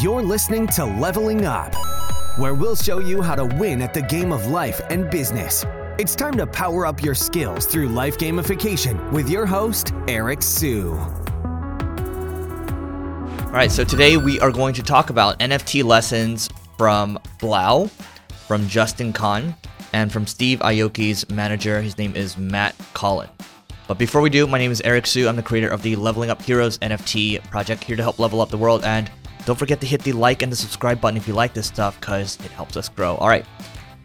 You're listening to Leveling Up, where we'll show you how to win at the game of life and business. It's time to power up your skills through life gamification with your host, Eric Siu. All right, so today we are going to talk about NFT lessons from Blau, from Justin Kan, and from Steve Aoki's manager. His name is Matt Colon. But before we do, my name is Eric Siu. I'm the creator of the Leveling Up Heroes NFT project, here to help level up the world. And don't forget to hit the like and the subscribe button if you like this stuff, because it helps us grow. All right.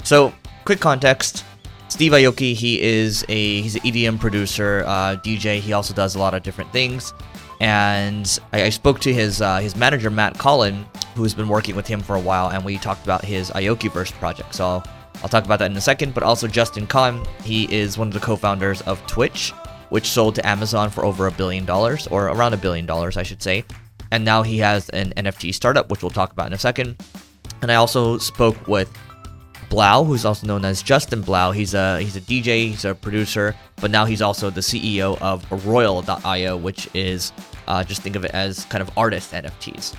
So, quick context. Steve Aoki, he is a he's an EDM producer, uh, DJ. He also does a lot of different things. And I, I spoke to his uh, his manager Matt Colon, who's been working with him for a while, and we talked about his Aokiverse project. So I'll, I'll talk about that in a second. But also Justin Kan, he is one of the co-founders of Twitch, which sold to Amazon for over a billion dollars, or around a billion dollars, I should say. And now he has an NFT startup, which we'll talk about in a second. And I also spoke with Blau, who's also known as Justin Blau. He's a he's a DJ, he's a producer, but now he's also the CEO of Royal.io, which is uh, just think of it as kind of artist NFTs.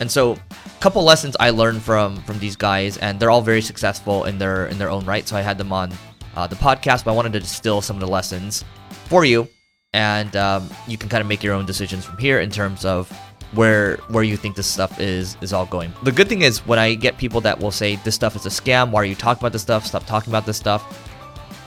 And so, a couple lessons I learned from from these guys, and they're all very successful in their in their own right. So I had them on uh, the podcast, but I wanted to distill some of the lessons for you, and um, you can kind of make your own decisions from here in terms of where where you think this stuff is is all going. The good thing is when I get people that will say this stuff is a scam, why are you talking about this stuff? Stop talking about this stuff.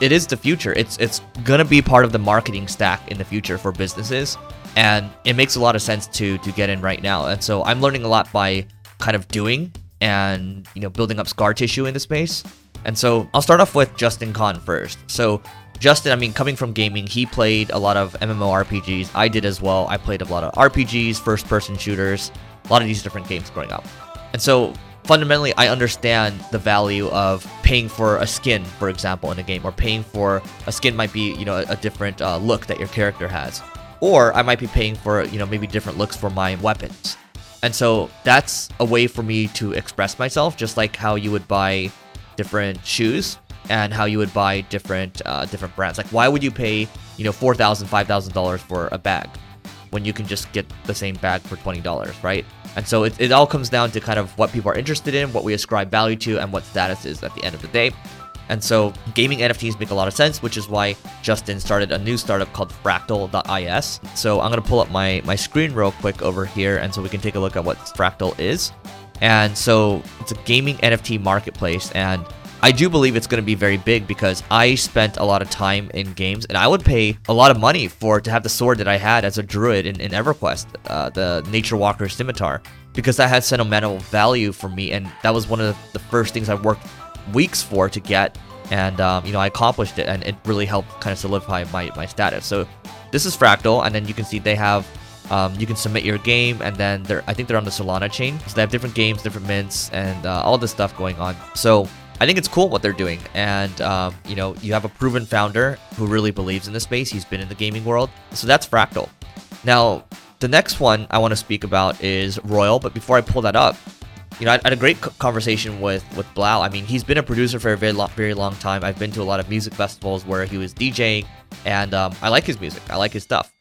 It is the future. It's it's gonna be part of the marketing stack in the future for businesses, and it makes a lot of sense to to get in right now. And so I'm learning a lot by kind of doing and you know building up scar tissue in the space. And so I'll start off with Justin Kan first. So Justin, I mean, coming from gaming, he played a lot of MMORPGs. I did as well. I played a lot of RPGs, first person shooters, a lot of these different games growing up. And so fundamentally, I understand the value of paying for a skin, for example, in a game, or paying for a skin might be, you know, a, different uh, look that your character has. Or I might be paying for, you know, maybe different looks for my weapons. And so that's a way for me to express myself, just like how you would buy different shoes and how you would buy different uh, different brands. Like, why would you pay you know four thousand, five thousand dollars for a bag when you can just get the same bag for twenty dollars, right? And so it, it all comes down to kind of what people are interested in, what we ascribe value to, and what status is at the end of the day. And so gaming NFTs make a lot of sense, which is why Justin started a new startup called Fractal.is. So I'm gonna pull up my my screen real quick over here, and so we can take a look at what Fractal is. And so it's a gaming NFT marketplace, and I do believe it's going to be very big because I spent a lot of time in games and I would pay a lot of money for to have the sword that I had as a druid in, in EverQuest, uh, the Nature Walker Scimitar, because that had sentimental value for me and that was one of the first things I worked weeks for to get and um, you know I accomplished it and it really helped kind of solidify my, my status. So this is Fractal and then you can see they have um, you can submit your game and then they're I think they're on the Solana chain so they have different games, different mints and uh, all this stuff going on. So I think it's cool what they're doing. And, um, you know, you have a proven founder who really believes in the space. He's been in the gaming world. So that's Fractal. Now, the next one I want to speak about is Royal. But before I pull that up, you know, I had a great conversation with with Blau. I mean, he's been a producer for a very long, very long time. I've been to a lot of music festivals where he was DJing, and um, I like his music. I like his stuff.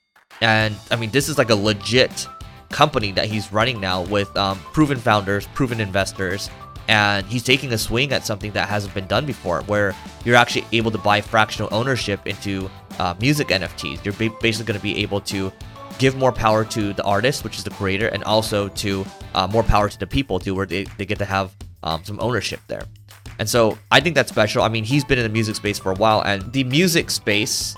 And I mean, this is like a legit company that he's running now with um, proven founders, proven investors, and he's taking a swing at something that hasn't been done before where you're actually able to buy fractional ownership into uh, music nfts you're ba- basically going to be able to give more power to the artist which is the creator and also to uh, more power to the people too where they, they get to have um, some ownership there. And so i think that's special. I mean he's been in the music space for a while and the music space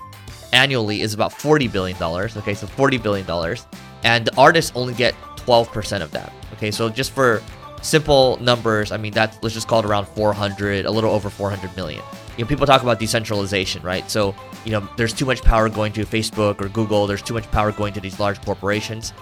annually is about 40 billion dollars okay so 40 billion dollars. And the artists only get 12% of that okay? So just for simple numbers, I mean, that's let's just call it around 400, a little over 400 million. You know, people talk about decentralization, right? So, you know, there's too much power going to Facebook or Google. There's too much power going to these large corporations.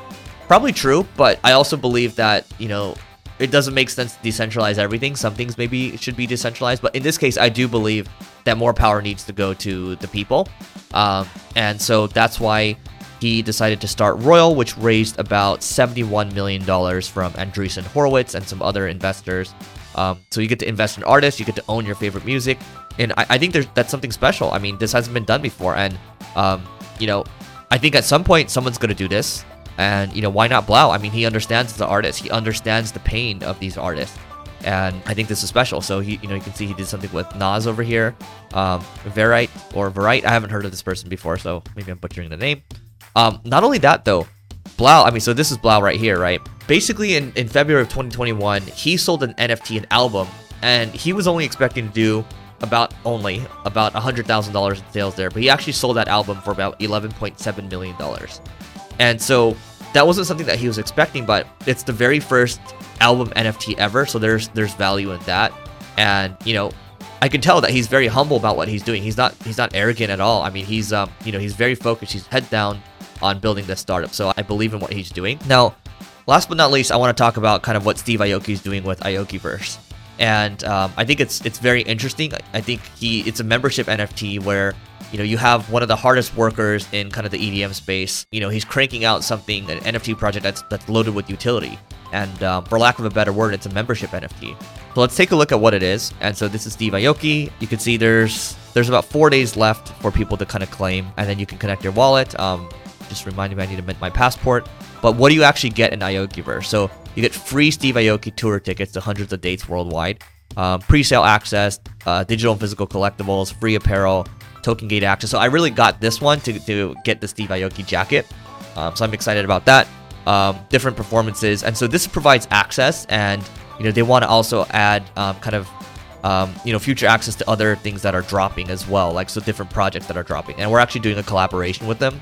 Probably true, but I also believe that, you know, it doesn't make sense to decentralize everything. Some things maybe should be decentralized, but in this case, I do believe that more power needs to go to the people. Um, and so that's why he decided to start Royal, which raised about $71 million from Andreessen Horowitz and some other investors. Um, so you get to invest in artists, you get to own your favorite music, and I, I think that's something special. I mean, this hasn't been done before, and um, you know, I think at some point someone's gonna do this, And you know, why not Blau? I mean, he understands the artist. He understands the pain of these artists. And I think this is special. So he, you know, you can see he did something with Nas over here, um, Verite or Verite. I haven't heard of this person before, so maybe I'm butchering the name. Um, not only that though, Blau. I mean, so this is Blau right here, right? Basically, in in February of 2021, he sold an NFT, an album, and he was only expecting to do about only about $100,000 in sales there, but he actually sold that album for about $11.7 million. And so that wasn't something that he was expecting, but it's the very first album NFT ever, so there's there's value in that. And you know, I can tell that he's very humble about what he's doing. He's not he's not arrogant at all. I mean, he's um you know he's very focused. He's head down on building this startup. So I believe in what he's doing. Now, last but not least, I want to talk about kind of what Steve Aoki is doing with Aokiverse and um, I think it's it's very interesting. I think he it's a membership NFT where you know you have one of the hardest workers in kind of the EDM space. You know he's cranking out something an NFT project that's that's loaded with utility, and um, for lack of a better word, it's a membership NFT. So let's take a look at what it is. And so this is Steve Aoki. You can see there's there's about four days left for people to kind of claim, and then you can connect your wallet. Um, just reminding me I need to mint my passport. But what do you actually get in Aokiverse? So you get free Steve Aoki tour tickets to hundreds of dates worldwide, um, pre-sale access, uh, digital and physical collectibles, free apparel, token gate access. So I really got this one to, to get the Steve Aoki jacket. Um, so I'm excited about that. Um, different performances, and so this provides access, and you know they want to also add um, kind of um, you know future access to other things that are dropping as well, like so different projects that are dropping, and we're actually doing a collaboration with them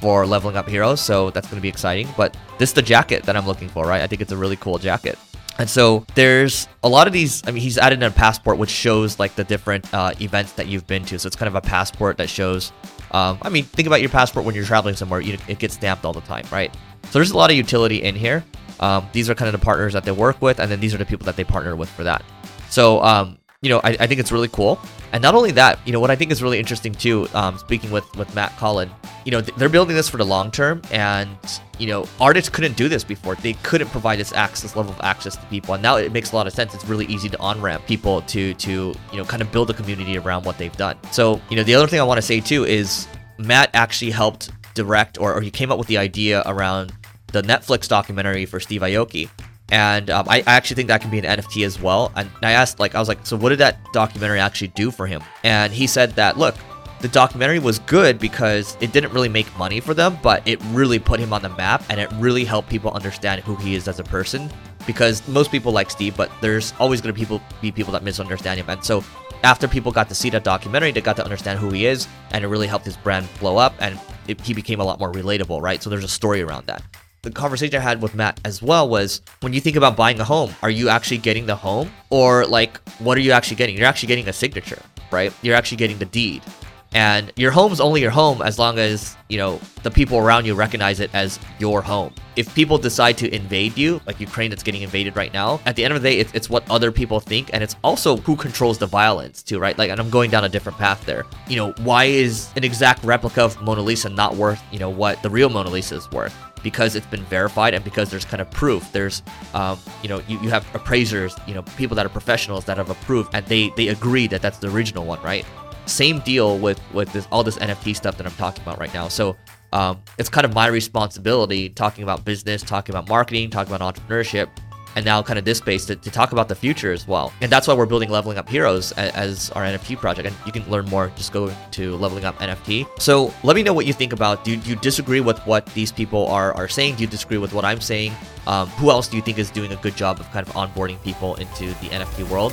for leveling up heroes, so that's going to be exciting. But this is the jacket that I'm looking for, right? I think it's a really cool jacket. And so there's a lot of these. I mean, he's added in a passport which shows like the different uh, events that you've been to. So it's kind of a passport that shows. Um, I mean, think about your passport when you're traveling somewhere. You, it gets stamped all the time, right? So there's a lot of utility in here. Um, these are kind of the partners that they work with, and then these are the people that they partner with for that. So um, you know, I, I, think it's really cool. And not only that, you know, what I think is really interesting too, um, speaking with, with Matt Colon, you know, they're building this for the long term. And, you know, artists couldn't do this before. They couldn't provide this access level of access to people. And now it makes a lot of sense. It's really easy to on ramp people to, to, you know, kind of build a community around what they've done. So, you know, the other thing I want to say too is Matt actually helped direct or, or he came up with the idea around the Netflix documentary for Steve Aoki and um, I, I, actually think that can be an NFT as well. And I asked, like, I was like, so what did that documentary actually do for him? And he said that, look, the documentary was good because it didn't really make money for them, but it really put him on the map and it really helped people understand who he is as a person. Because most people like Steve, but there's always going to people be people that misunderstand him. And so after people got to see that documentary, they got to understand who he is, and it really helped his brand blow up, and it, he became a lot more relatable, right? So there's a story around that the conversation I had with Matt as well was when you think about buying a home, are you actually getting the home? Or like, what are you actually getting? You're actually getting a signature, right? You're actually getting the deed. And your home's only your home as long as, you know, the people around you recognize it as your home. If people decide to invade you, like Ukraine that's getting invaded right now, at the end of the day, it's, it's what other people think. And it's also who controls the violence too, right? Like, and I'm going down a different path there. You know, why is an exact replica of Mona Lisa not worth, you know, what the real Mona Lisa is worth? Because it's been verified and because there's kind of proof. There's, um, you know, you, you have appraisers, you know, people that are professionals that have approved and they they agree that that's the original one, right? Same deal with with this all this NFT stuff that I'm talking about right now. So um, it's kind of my responsibility talking about business, talking about marketing, talking about entrepreneurship and now kind of this space to, to talk about the future as well. And that's why we're building Leveling Up Heroes as, as our NFT project. And you can learn more, just go to Leveling Up NFT. So let me know what you think about. Do, do you disagree with what these people are, are saying? Do you disagree with what I'm saying? Um, who else do you think is doing a good job of kind of onboarding people into the NFT world?